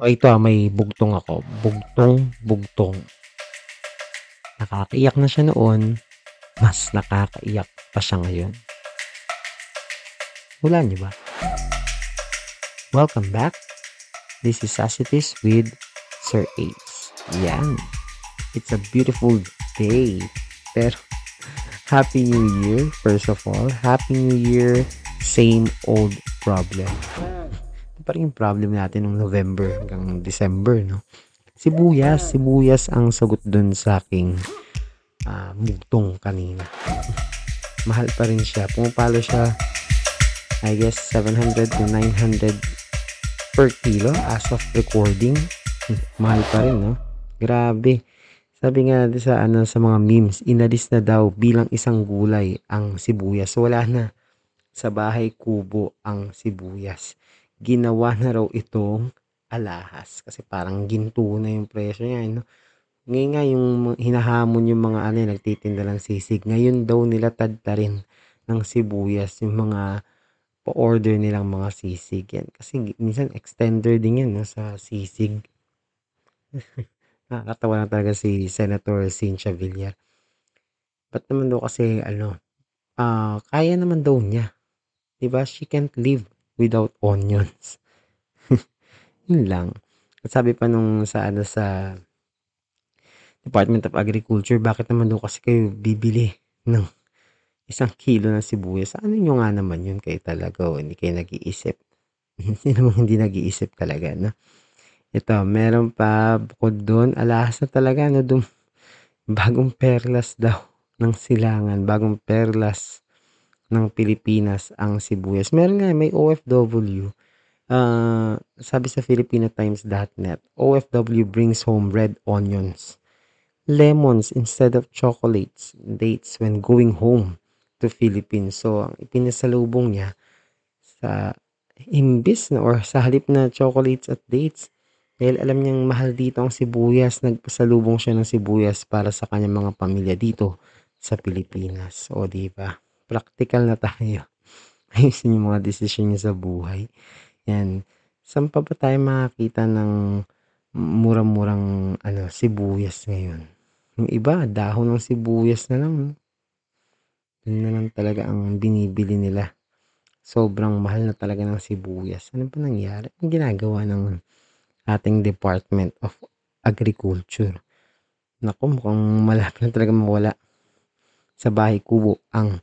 O ito ah, may bugtong ako. Bugtong, bugtong. Nakakaiyak na siya noon. Mas nakakaiyak pa siya ngayon. Wala niyo ba? Welcome back. This is Sassitis with Sir Ace. Yan. It's a beautiful day. Pero, Happy New Year, first of all. Happy New Year, same old problem pa rin yung problem natin nung November hanggang December, no? Sibuyas, sibuyas ang sagot dun sa aking uh, mugtong kanina. Mahal pa rin siya. Pumapalo siya, I guess, 700 to 900 per kilo as of recording. Mahal pa rin, no? Grabe. Sabi nga sa ano sa mga memes, inalis na daw bilang isang gulay ang sibuyas. So, wala na sa bahay kubo ang sibuyas ginawa na raw itong alahas. Kasi parang ginto na yung presyo niya no? ngayon nga yung hinahamon yung mga ano nagtitinda ng sisig. Ngayon daw nila tadtarin ng sibuyas yung mga pa-order nilang mga sisig. Yan. Kasi minsan extender din yan no, sa sisig. Nakakatawa na talaga si Senator Cynthia Villar. Ba't naman daw kasi ano uh, kaya naman daw niya. Diba? She can't live without onions. Yun lang. At sabi pa nung sa ano sa Department of Agriculture, bakit naman daw kasi kayo bibili ng isang kilo ng sibuyas? Ano nyo nga naman yun kayo talaga o hindi kayo nag-iisip? hindi naman hindi nag-iisip talaga, no? Ito, meron pa bukod doon, alahas na talaga, no? Dum, bagong perlas daw ng silangan, bagong perlas ng Pilipinas ang sibuyas. Meron nga, may OFW. Uh, sabi sa filipinotimes.net, OFW brings home red onions, lemons instead of chocolates, dates when going home to Philippines. So, ang ipinasalubong niya sa imbis na or sa halip na chocolates at dates, dahil alam niyang mahal dito ang sibuyas, nagpasalubong siya ng sibuyas para sa kanyang mga pamilya dito sa Pilipinas. O, di ba? Practical na tayo. Ayusin yung mga desisyon niyo sa buhay. Yan. Saan pa ba tayo makakita ng murang-murang ano, sibuyas ngayon? Yung iba, dahon ng sibuyas na lang. Yun na lang talaga ang binibili nila. Sobrang mahal na talaga ng sibuyas. Ano pa nangyari? Ang ginagawa ng ating Department of Agriculture. Naku, mukhang malapit na talaga mawala sa bahay kubo ang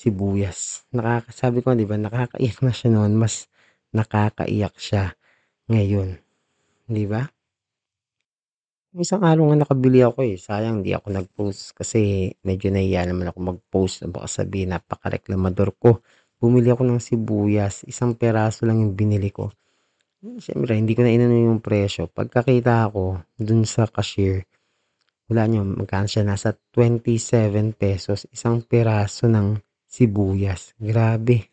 sibuyas. Nakakasabi ko, 'di ba, nakakaiyak na siya noon, mas nakakaiyak siya ngayon. 'Di ba? Isang araw nga nakabili ako eh. Sayang di ako nag-post kasi medyo nahiya naman ako mag-post. Baka sabihin napaka-reklamador ko. Bumili ako ng sibuyas. Isang peraso lang yung binili ko. Siyempre, hindi ko na inano yung presyo. Pagkakita ako dun sa cashier, wala nyo, magkano siya? Nasa 27 pesos. Isang peraso ng sibuyas. Grabe.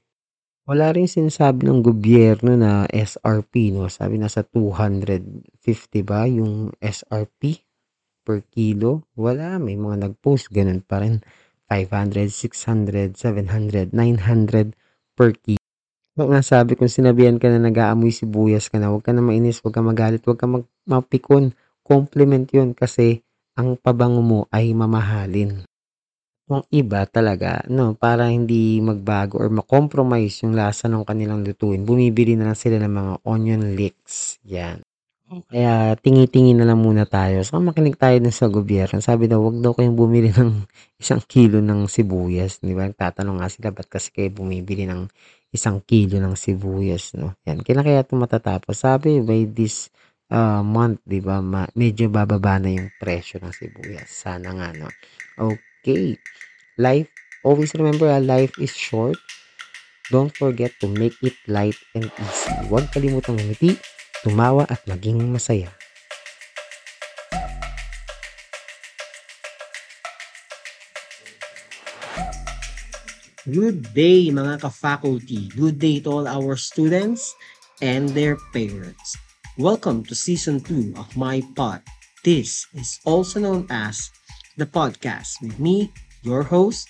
Wala rin sinasabi ng gobyerno na SRP, no? Sabi nasa 250 ba yung SRP per kilo? Wala. May mga nag-post. Ganun pa rin. 500, 600, 700, 900 per kilo. So, nga sabi kung sinabihan ka na nag-aamoy sibuyas ka na, huwag ka na mainis, huwag ka magalit, huwag ka mag- mapikon. Compliment yun kasi ang pabango mo ay mamahalin. Yung iba talaga 'no, para hindi magbago or ma-compromise yung lasa ng kanilang lutuin, bumibili na lang sila ng mga onion leeks, 'yan. Kaya tingi-tingi na lang muna tayo. Saka makinig tayo dun sa gobyerno. Sabi daw, "Wag daw kayong bumili ng isang kilo ng sibuyas." 'Di ba, nagtatanong nga sila, "Ba't kasi kayo bumibili ng isang kilo ng sibuyas?" 'No, 'yan. Kailan kaya 'to matatapos? Sabi by this, uh, month 'di ba, ma medyo bababa na yung presyo ng sibuyas. Sana nga 'no. Okay. Life, always remember, ah, life is short. Don't forget to make it light and easy. Huwag kalimutang umiti, tumawa at maging masaya. Good day mga ka-faculty. Good day to all our students and their parents. Welcome to season 2 of my pod. This is also known as the podcast with me, your host.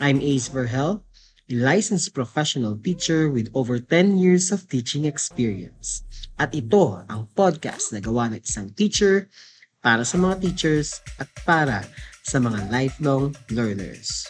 I'm Ace Verhel, a licensed professional teacher with over 10 years of teaching experience. At ito ang podcast na gawa ng isang teacher para sa mga teachers at para sa mga lifelong learners.